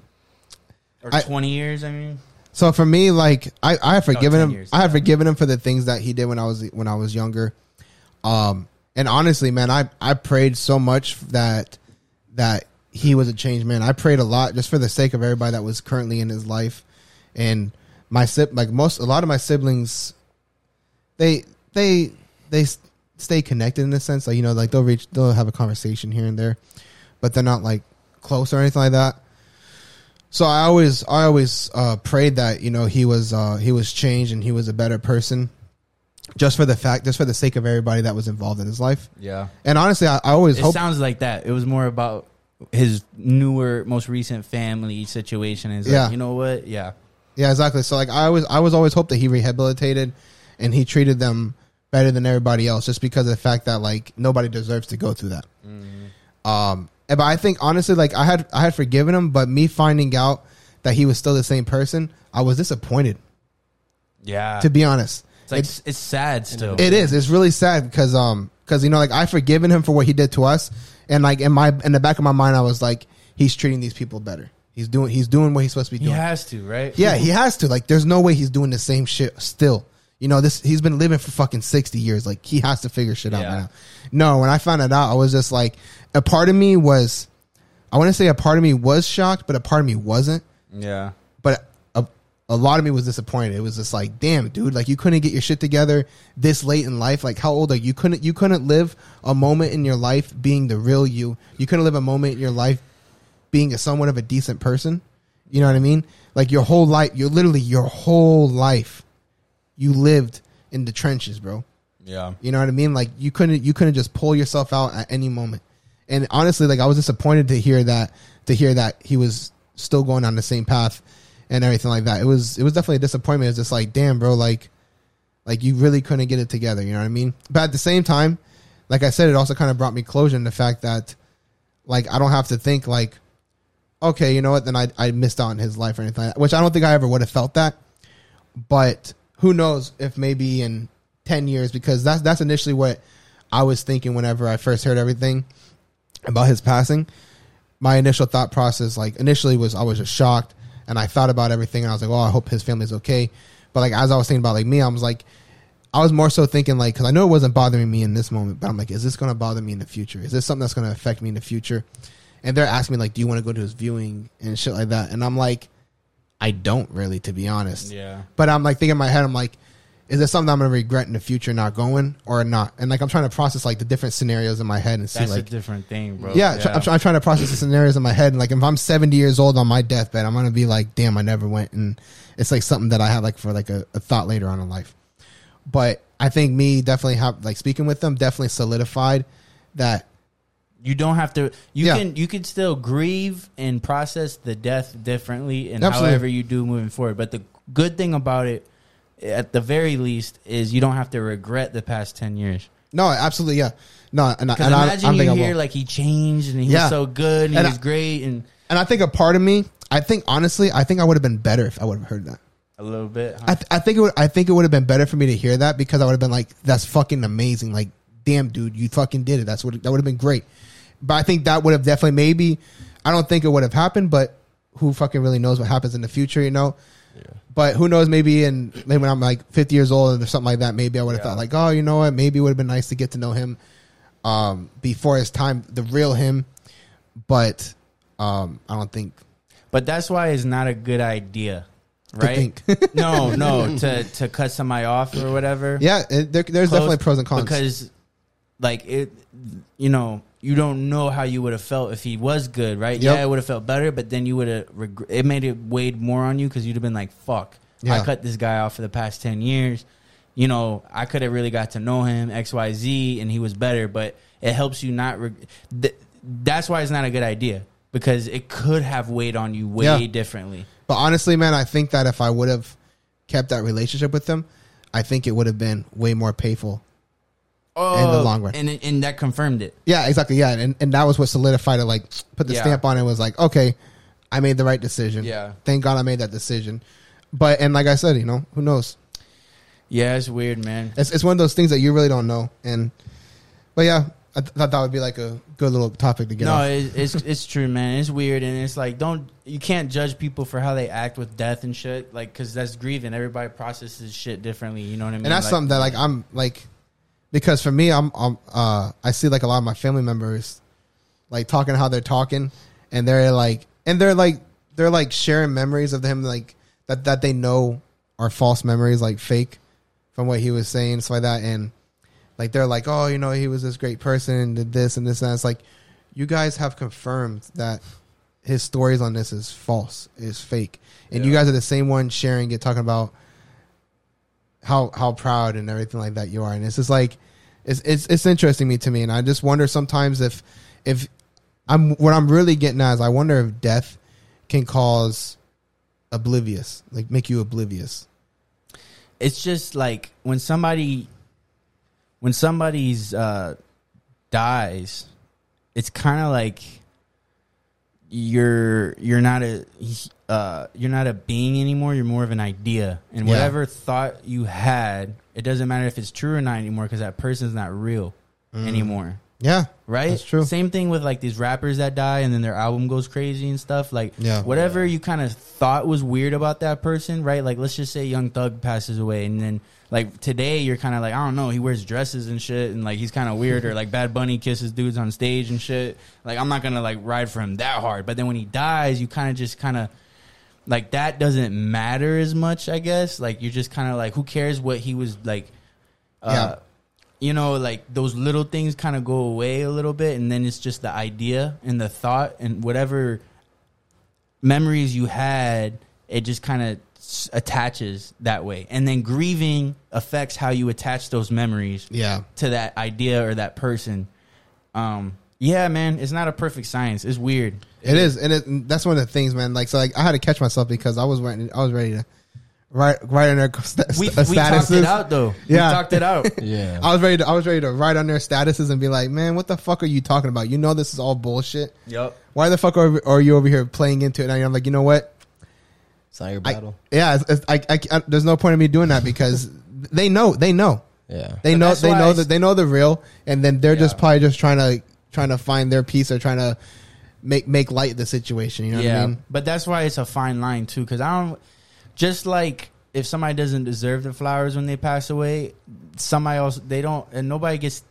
or I- 20 years i mean So for me, like I, I have forgiven 10 him. years, I have yeah. forgiven him for the things that he did when I was when I was younger. Um, and honestly, man, I I prayed so much that that he was a changed man. I prayed a lot just for the sake of everybody that was currently in his life, and my like most a lot of my siblings, they they they stay connected in a sense. Like you know, like they'll reach they'll have a conversation here and there, but they're not like close or anything like that. So I always, I always uh, prayed that you know he was, uh, he was changed and he was a better person, just for the fact, just for the sake of everybody that was involved in his life. yeah And honestly, I, I always It hope, sounds like that. It was more about his newer, most recent family situation. Is Yeah. like, you know what? Yeah, yeah, exactly. So like I always, I was always hope that he rehabilitated, and he treated them better than everybody else just because of the fact that like nobody deserves to go through that. Um, and- but I think honestly, like I had I had forgiven him, but me finding out that he was still the same person, I was disappointed. Yeah. To be honest, it's like It's- it's, sad still. it is. It's really sad because um because you know like I've forgiven him for what he did to us, and like in my in the back of my mind I was like he's treating these people better. He's doing he's doing what he's supposed to be doing. he has to, right? Yeah, he has to. Like, there's no way he's doing the same shit still. You know, this he's been living for fucking sixty years. Like, he has to figure shit out Yeah. now. No, when I found it out, I was just like, a part of me was, I want to say a part of me was shocked, but a part of me wasn't. Yeah. A lot of me was disappointed. It was just like, damn, dude, like you couldn't get your shit together this late in life. Like, how old are you? You couldn't you couldn't live a moment in your life being the real you. You couldn't live a moment in your life being a somewhat of a decent person. You know what I mean? Like your whole life, you're literally your whole life, you lived in the trenches, bro. Yeah. You know what I mean? Like you couldn't you couldn't just pull yourself out at any moment. And honestly, like I was disappointed to hear that to hear that he was still going on the same path and everything like that. It was it was definitely a disappointment. It's just like, damn, bro, like like you really couldn't get it together. You know what I mean? But at the same time, like I said, it also kind of brought me closure in the fact that like I don't have to think like, okay, you know what? Then I I missed out on his life or anything, like which I don't think I ever would have felt that. But who knows if maybe in ten years, because that's that's initially what I was thinking whenever I first heard everything about his passing. My initial thought process, like initially, was I was just shocked, and I thought about everything, and I was like, "Oh, I hope his family's okay." But like as I was thinking about like me, I was like, I was more so thinking like because I know it wasn't bothering me in this moment, but I'm like, is this going to bother me in the future? Is this something that's going to affect me in the future? And they're asking me like, do you want to go to his viewing and shit like that? And I'm like, I don't really, to be honest. Yeah. But I'm like thinking in my head, I'm like, is this something I'm gonna regret in the future not going or not? And like I'm trying to process like the different scenarios in my head and see That's like a different thing, bro. yeah, tr- I'm, I'm trying to process the scenarios in my head. And like if I'm 70 years old on my deathbed, I'm gonna be like, damn, I never went. And it's like something that I have like for like a, a thought later on in life. But I think me definitely have like speaking with them definitely solidified that you don't have to you Yeah. can you can still grieve and process the death differently and Absolutely. however you do moving forward but the good thing about it at the very least is you don't have to regret the past 10 years no, absolutely, yeah, no, and, I- and imagine I you think I hear will. like he changed and he Yeah. was so good and, And he was I- great and and I think a part of me, I think honestly, I think I would have been better if I would have heard that. a little bit huh? I, th- I think it would. I think it would have been better for me to hear that because I would have been like, "That's fucking amazing!" Like, damn, dude, you fucking did it. That's what that would have been great. But I think that would have definitely maybe. I don't think it would have happened, but who fucking really knows what happens in the future? You know. But who knows? Maybe in maybe when I'm like 50 years old or something like that, maybe I would have thought like, oh, you know what? Maybe it would have been nice to get to know him um, before his time, the real him. But um, I don't think. but that's why it's not a good idea right *laughs* no no *laughs* to to cut somebody off or whatever yeah, it, there, there's close definitely pros and cons. because like it you know you don't know how you would have felt if he was good right Yep. yeah it would have felt better but then you would have reg- it made it weighed more on you because you'd have been like fuck Yeah. i cut this guy off for the past 10 years you know i could have really got to know him xyz and he was better but it helps you not reg- th- that's why it's not a good idea because it could have weighed on you way Yeah. differently But honestly, man, I think that if I would have kept that relationship with them, I think it would have been way more painful. Oh, the long run. and, and that confirmed it Yeah, exactly. Yeah, and and that was what solidified it. Like, put the Yeah. stamp on it. Was like, okay, I made the right decision. Yeah. thank God I made that decision. But and like I said, you know, who knows? yeah it's weird man It's it's one of those things that you really don't know. And but yeah, I th- thought that would be like a good little topic to get. no, off. it, it's it's true, man. It's weird, and it's like don't you can't judge people for how they act with death and shit, like because that's grieving. Everybody processes shit differently. You know what I mean? and that's something that like I'm like because for me I'm, I'm uh I see like a lot of my family members like talking how they're talking and they're like and they're like they're like sharing memories of him like that that they know are false memories like fake from what he was saying stuff like that. And like they're like oh you know he was this great person and did this and this and that. it's like you guys have confirmed that his stories on this is false is fake. And you guys are the same one sharing it talking about how how proud and everything like that you are. And it's just like it's it's it's interesting me to me. And i just wonder sometimes if if i'm what i'm really getting at is i wonder if death can cause oblivious like make you oblivious. It's just like when somebody when somebody's uh, dies, it's kind of like you're you're not a uh, you're not a being anymore. You're more of an idea, and Yeah. whatever thought you had, it doesn't matter if it's true or not anymore because that person's not real anymore. Yeah, Right? That's true. Same thing with like these rappers that die and then their album goes crazy and stuff. Like Yeah. whatever you kind of thought was weird about that person, right? Like let's just say Young Thug passes away and then like today you're kind of like I don't know, he wears dresses and shit and like he's kind of weird or like Bad Bunny kisses dudes on stage and shit. Like I'm not going to like ride for him that hard. But then when he dies, you kind of just kind of like that doesn't matter as much, I guess. Like you're just kind of like who cares what he was like uh, Yeah. You know, like those little things kind of go away a little bit, and then it's just the idea and the thought and whatever memories you had, it just kind of attaches that way. And then grieving affects how you attach those memories yeah. to that idea or that person. Um, yeah, man, it's not a perfect science. It's weird. It is, and it, that's one of the things, man. Like, so, like, I had to catch myself because I was writing, I was ready to write, write on their *laughs* st- We, st- we talked it out though. Yeah. We talked it out. *laughs* Yeah. I was ready to, I was ready to write on their statuses and be like, man, what the fuck are you talking about? You know, this is all bullshit. yep. Why the fuck are, are you over here playing into it? And I'm like, you know what? It's not your I, battle. yeah, it's, it's, I, I, I, there's no point in me doing that because *laughs* they know, they know, yeah. they But know, they know that they know the real, and then they're just probably just trying to trying to find their peace or trying to make make light of the situation. You know what I mean? But that's why it's a fine line too, because I don't just like if somebody doesn't deserve the flowers when they pass away, somebody else they don't, and nobody gets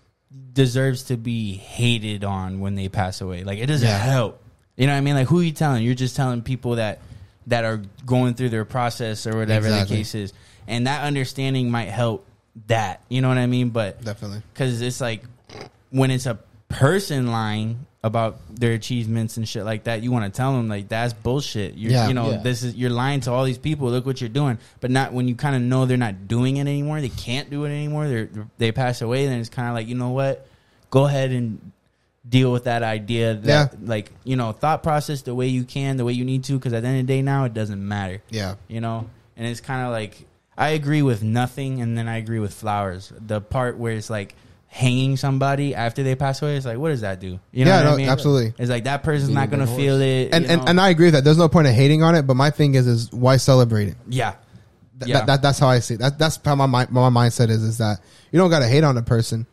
deserves to be hated on when they pass away. Like it doesn't Yeah. help. You know what I mean? Like who are you telling? You're just telling people that that are going through their process or whatever Exactly. the case is, and that understanding might help that. You know what I mean? But Definitely. because it's like when it's a person lying about their achievements and shit like that, you want to tell them like that's bullshit. You're, Yeah. you know, Yeah. this is you're lying to all these people. Look what you're doing, but not when you kind of know they're not doing it anymore. They can't do it anymore. They they pass away. Then it's kind of like you know what, go ahead and deal with that idea. That, Yeah. like you know, thought process the way you can, the way you need to. Because at the end of the day, now it doesn't matter Yeah. you know and it's kind of like i agree with nothing and then i agree with flowers the part where it's like hanging somebody after they pass away it's like what does that do you know Yeah, what no, i mean absolutely. it's like that person's Being not gonna feel it And you and, know? and I agree with that. There's no point of hating on it, but my thing is is why celebrate it? yeah Th- Yeah. that, that, that's how I see it. That, that's how my mi- my mindset is is that you don't got to hate on a person,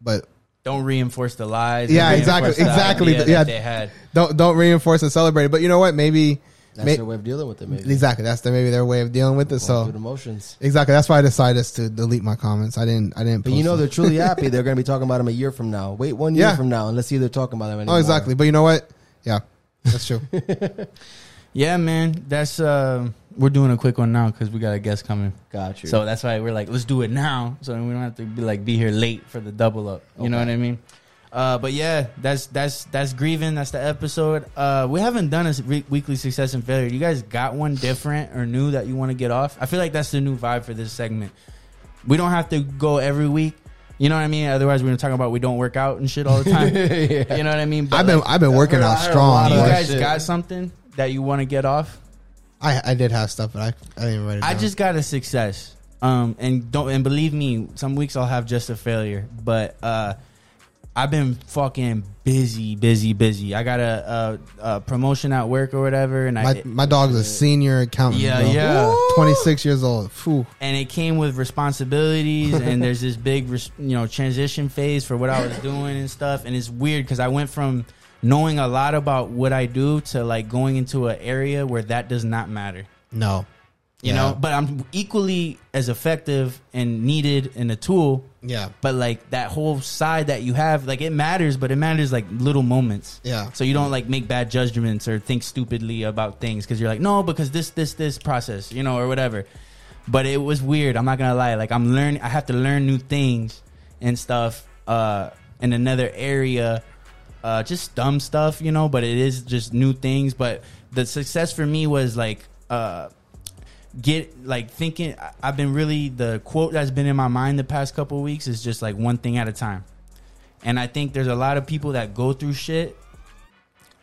but don't reinforce the lies Yeah, don't exactly, the exactly, that yeah. they had don't don't reinforce and celebrate it. But you know what? Maybe, That's may- their way of dealing with it. Maybe exactly that's the, maybe their way of dealing with it. Going So through the motions. exactly that's why I decided to delete my comments. I didn't I didn't. But post you know them. they're truly *laughs* happy. They're going to be talking about them a year from now. Wait one year Yeah. from now, and let's see if they're talking about them. anymore. oh exactly. But you know what? Yeah, that's true. *laughs* yeah man that's uh we're doing a quick one now because we got a guest coming Got you. So that's why we're like, let's do it now, so we don't have to be like be here late for the double up. You know what I mean? Uh, but yeah, that's that's that's grieving. That's the episode. Uh, we haven't done a re- weekly success and failure. You guys got one different or new that you want to get off? I feel like that's the new vibe for this segment. We don't have to go every week. You know what I mean? Otherwise, we're gonna talk about we don't work out and shit all the time. *laughs* Yeah. You know what I mean? But I've been like, I've been working heard- out I heard a strong. you guys shit. got something that you want to get off? I I did have stuff, but I I didn't write it. I down. just got a success. Um, and don't and believe me, some weeks I'll have just a failure. But uh, I've been fucking busy, busy, busy. I got a, a, a promotion at work or whatever, and my I my dog's a senior accountant. Yeah, bro. yeah. Twenty six years old. Phew. and it came with responsibilities, and there's this *laughs* big, you know, transition phase for what I was doing and stuff. And it's weird because I went from knowing a lot about what I do to like going into an area where that does not matter. No. You Yeah. know, but I'm equally as effective and needed in a tool Yeah. but like that whole side that you have like it matters but it matters like little moments Yeah. so you don't like make bad judgments or think stupidly about things because you're like no because this this this process you know or whatever but it was weird i'm not gonna lie like i'm learning i have to learn new things and stuff uh in another area uh just dumb stuff you know but it is just new things but the success for me was like uh get like thinking I've been really the quote that's been in my mind the past couple weeks is just like one thing at a time. And I think there's a lot of people that go through shit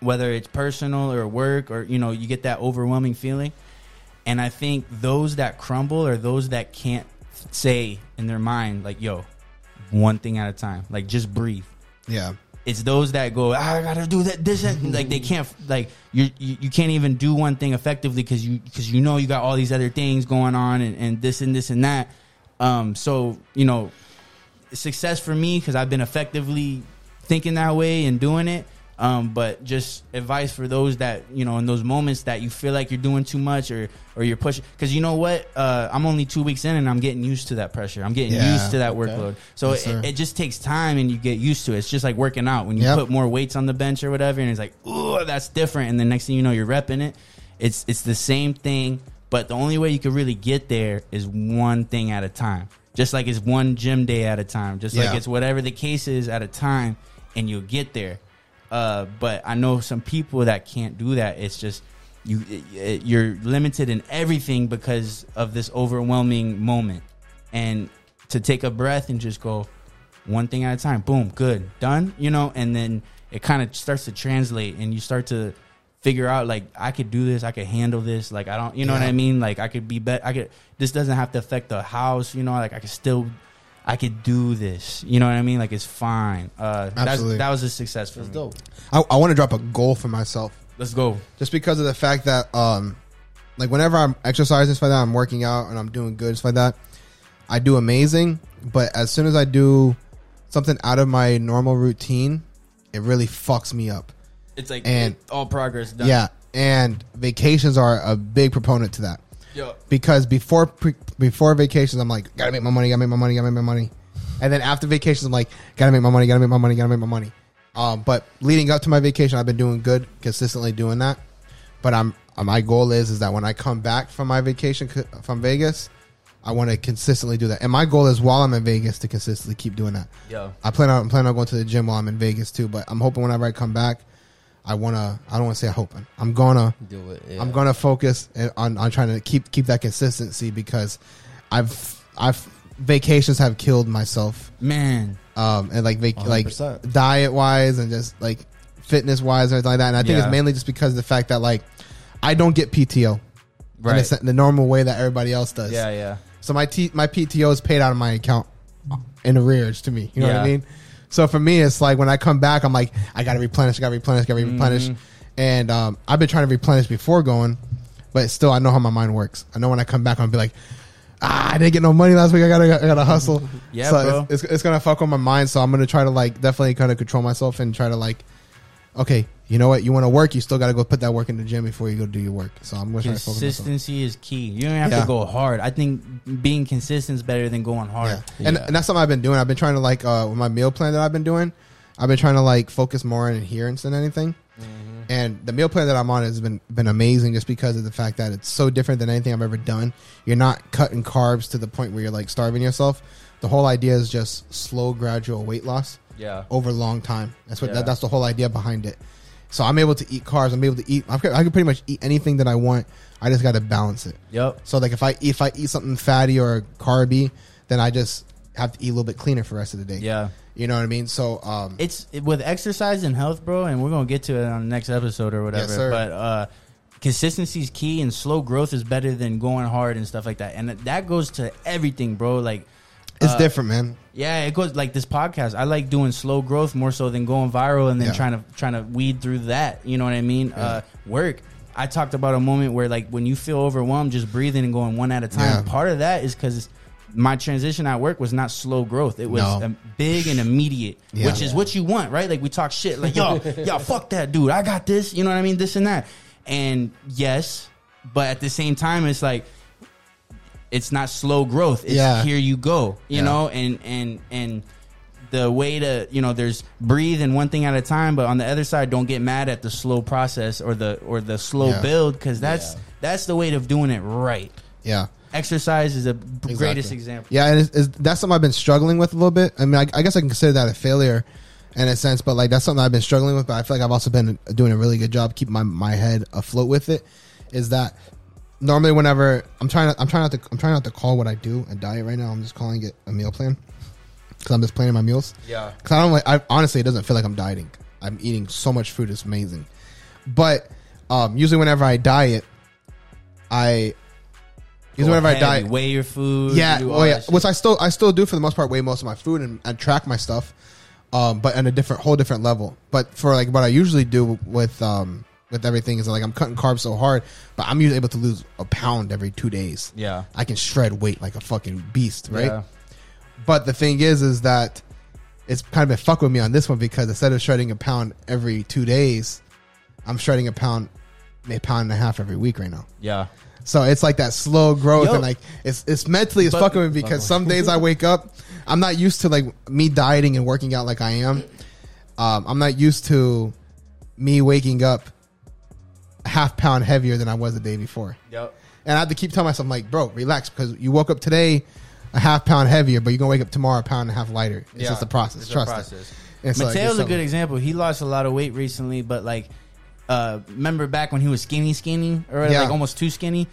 whether it's personal or work or you know you get that overwhelming feeling and I think those that crumble are those that can't say in their mind like yo one thing at a time. Like just breathe. Yeah. It's those that go, "Ah, I gotta do that, this, and like they can't, like you, you, you can't even do one thing effectively because you, because you know you got all these other things going on and, and this and this and that. Um, so you know, success for me because I've been effectively thinking that way and doing it. Um, but just advice for those that you know in those moments that you feel like you're doing too much or or you're pushing because you know what uh, I'm only two weeks in and I'm getting used to that pressure. I'm getting Yeah. used to that Okay. workload. So Yes, it, it just takes time and you get used to it. It's just like working out when you Yep. put more weights on the bench or whatever, and it's like, oh, that's different. And the next thing you know, you're repping it. It's it's the same thing, but the only way you can really get there is one thing at a time. Just like it's one gym day at a time. Just Yeah. like it's whatever the case is at a time, and you'll get there. Uh, but I know some people that can't do that. It's just you you're limited in everything because of this overwhelming moment. And to take a breath and just go one thing at a time. Boom, good, done. You know, and then it kind of starts to translate, and you start to figure out like I could do this, I could handle this. Like I don't, you know what I mean? Like I could be better. I could. This doesn't have to affect the house. You know, like I could still. I could do this. You know what I mean? Like it's fine. Uh, Absolutely. that was a success for That's me. dope. I, I want to drop a goal for myself. Let's go. just because of the fact that um like whenever I'm exercising stuff like that, I'm working out and I'm doing good stuff like that, I do amazing. But as soon as I do something out of my normal routine, it really fucks me up. It's like And- all progress done. Yeah, and vacations are a big proponent to that Yo, because before pre- before vacations, I'm like, gotta make my money, gotta make my money, gotta make my money, and then after vacations, I'm like, gotta make my money, gotta make my money, gotta make my money. Um, but leading up to my vacation, I've been doing good, consistently doing that. But I'm uh, my goal is is that when I come back from my vacation c- from Vegas, I want to consistently do that. And my goal is while I'm in Vegas to consistently keep doing that. Yeah, I plan on I'm planning on going to the gym while I'm in Vegas too. But I'm hoping whenever I come back, I wanna I don't want to say hoping I'm gonna Do it. Yeah. I'm gonna focus on on trying to keep keep that consistency because I've I've vacations have killed myself man. um and like vac- like 100%. diet wise and just like fitness wise and everything like that and I think Yeah. it's mainly just because of the fact that like I don't get PTO in the, Right. se- the normal way that everybody else does Yeah, yeah. so my T my PTO is paid out of my account in arrears to me you know what I mean so for me it's like when I come back I'm like I gotta replenish I gotta replenish gotta replenish Mm-hmm. and um, I've been trying to replenish before going but still I know how my mind works I know when I come back I'm gonna be like ah, I didn't get no money last week. I gotta, I gotta hustle. *laughs* Yeah, so bro. It's, it's, it's gonna fuck with my mind. So I'm gonna try to like definitely kind of control myself and try to like, okay, you know what? You want to work, you still gotta go put that work in the gym before you go do your work. So I'm gonna try to focus. Consistency is key. You don't have Yeah. to go hard. I think being consistent is better than going hard. Yeah. And, Yeah. and that's something I've been doing. I've been trying to like uh, with my meal plan that I've been doing. I've been trying to like focus more on adherence than anything. And the meal plan that I'm on has been been amazing just because of the fact that it's so different than anything I've ever done. You're not cutting carbs to the point where you're like starving yourself. The whole idea is just slow, gradual weight loss Yeah. over a long time. That's what Yeah. that, that's the whole idea behind it. So I'm able to eat carbs. I'm able to eat. I can, I can pretty much eat anything that I want. I just got to balance it. Yep. So like if I if I eat something fatty or carby, then I just have to eat a little bit cleaner for the rest of the day. Yeah. You know what I mean? So um It's with exercise and health, bro, and we're gonna get to it on the next episode or whatever. Yes, sir. But uh, consistency is key, and slow growth is better than going hard and stuff like that. And that goes to everything, bro. Like it's uh, different, man. Yeah, it goes like this podcast. I like doing slow growth more so than going viral and then Yeah. trying to trying to weed through that. You know what I mean? Uh, work. I talked about a moment where like when you feel overwhelmed, just breathing and going one at a time. Yeah. Part of that is because my transition at work was not slow growth. It was No. big and immediate, Yeah. which is what you want, right? Like we talk shit, like yo, *laughs* yo, fuck that dude. I got this. You know what I mean? This and that. And yes, but at the same time, it's like it's not slow growth. It's Yeah. here you go. You Yeah. know, and and and the way to you know there's breathe and one thing at a time but on the other side don't get mad at the slow process or the or the slow Yeah. build because that's Yeah. that's the way of doing it right Yeah. exercise is a b- greatest example Yeah, and it's, it's, that's something I've been struggling with a little bit. I mean, I, I guess I can consider that a failure in a sense, but like that's something I've been struggling with. But I feel like I've also been doing a really good job keeping my, my head afloat with it. Is that normally whenever I'm trying to I'm trying not to I'm trying not to call what I do a diet right now. I'm just calling it a meal plan because I'm just planning my meals. yeah Cause I don't like. I honestly, it doesn't feel like I'm dieting. I'm eating so much food; it's amazing. But um, usually, whenever I diet, I Because Go whenever I diet, weigh your food. yeah, you well, yeah, which I still I still do for the most part. Weigh most of my food and, and track my stuff, um, but on a different whole different level. But for like what I usually do with um with everything is like I'm cutting carbs so hard, but I'm usually able to lose a pound every two days. yeah, I can shred weight like a fucking beast, right? Yeah. But the thing is, is that it's kind of been fuck with me on this one because instead of shredding a pound every two days, I'm shredding a pound, maybe a pound and a half every week right now. yeah. So it's like that slow growth Yo. and like it's it's mentally it's But- fucking with me because some days I wake up, I'm not used to like me dieting and working out like I am. Um, I'm not used to me waking up a half pound heavier than I was the day before. Yep. And I had to keep telling myself, like, bro, relax, because you woke up today a half pound heavier, but you're gonna wake up tomorrow a pound and a half lighter. It's just a process. It's a Trust process. it. And so, Mateo's it's a good example. He lost a lot of weight recently, but like, uh, remember back when he was skinny, skinny, or Yeah. like almost too skinny?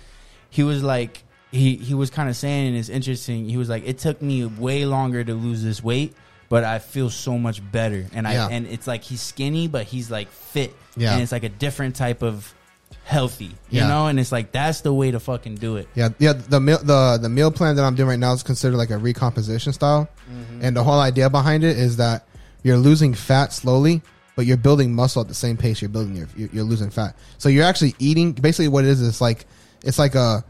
He was like, he he was kind of saying, and it's interesting. He was like, it took me way longer to lose this weight, but I feel so much better. And I Yeah. and it's like he's skinny, but he's like fit. Yeah. and it's like a different type of healthy, you Yeah. know. And it's like that's the way to fucking do it. Yeah, yeah. The meal the the meal plan that I'm doing right now is considered like a recomposition style, Mm-hmm. and the whole idea behind it is that you're losing fat slowly, but you're building muscle at the same pace you're building your you're, you're losing fat. So you're actually eating. Basically, what it is is like it's like a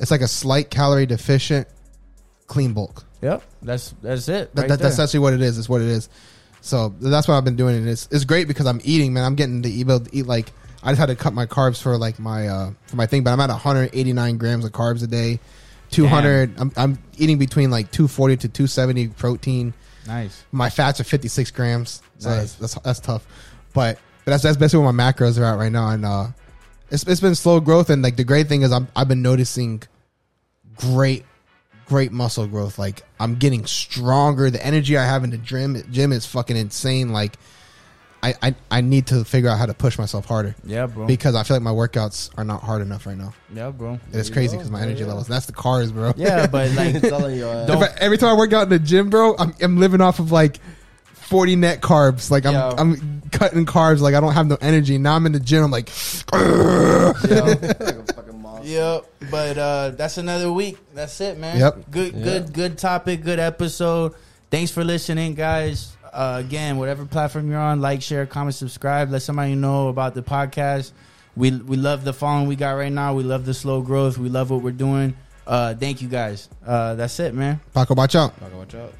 it's like a slight calorie deficient clean bulk. Yep, that's that's it. Right that, that's there. actually what it is. Is what it is. So that's what I've been doing, and it's it's great because I'm eating, man. I'm getting to eat, able to eat like I just had to cut my carbs for like my uh for my thing, but I'm at 189 grams of carbs a day. 200. I'm I'm eating between like 240 to 270 protein. nice. My fats are 56 grams, so Nice. that's, that's that's tough. But but that's that's basically where my macros are at right now, and uh, it's it's been slow growth, and like the great thing is I'm I've been noticing great great muscle growth. Like I'm getting stronger. The energy I have in the gym gym is fucking insane. Like I I, I need to figure out how to push myself harder Yeah, bro. because I feel like my workouts are not hard enough right now. yeah, bro. And it's crazy because my energy you go. levels. That's the carbs, bro. Yeah, but like *laughs* telling you, uh, I- every time I work out in the gym, bro, I'm, I'm living off of like 40 net carbs. Like I'm Yeah. I'm cutting carbs. Like I don't have no energy. Now I'm in the gym. I'm like, *laughs* yeah, *laughs* like a fucking monster. Yep, but uh that's another week. That's it, man. Yep. Good Yeah. good good topic, good episode. Thanks for listening, guys. Uh, again, whatever platform you're on, like, share, comment, subscribe. Let somebody know about the podcast. We we love the following we got right now. We love the slow growth. We love what we're doing. Uh, thank you guys. Uh, that's it, man. Paco, watch out. Fucking watch out.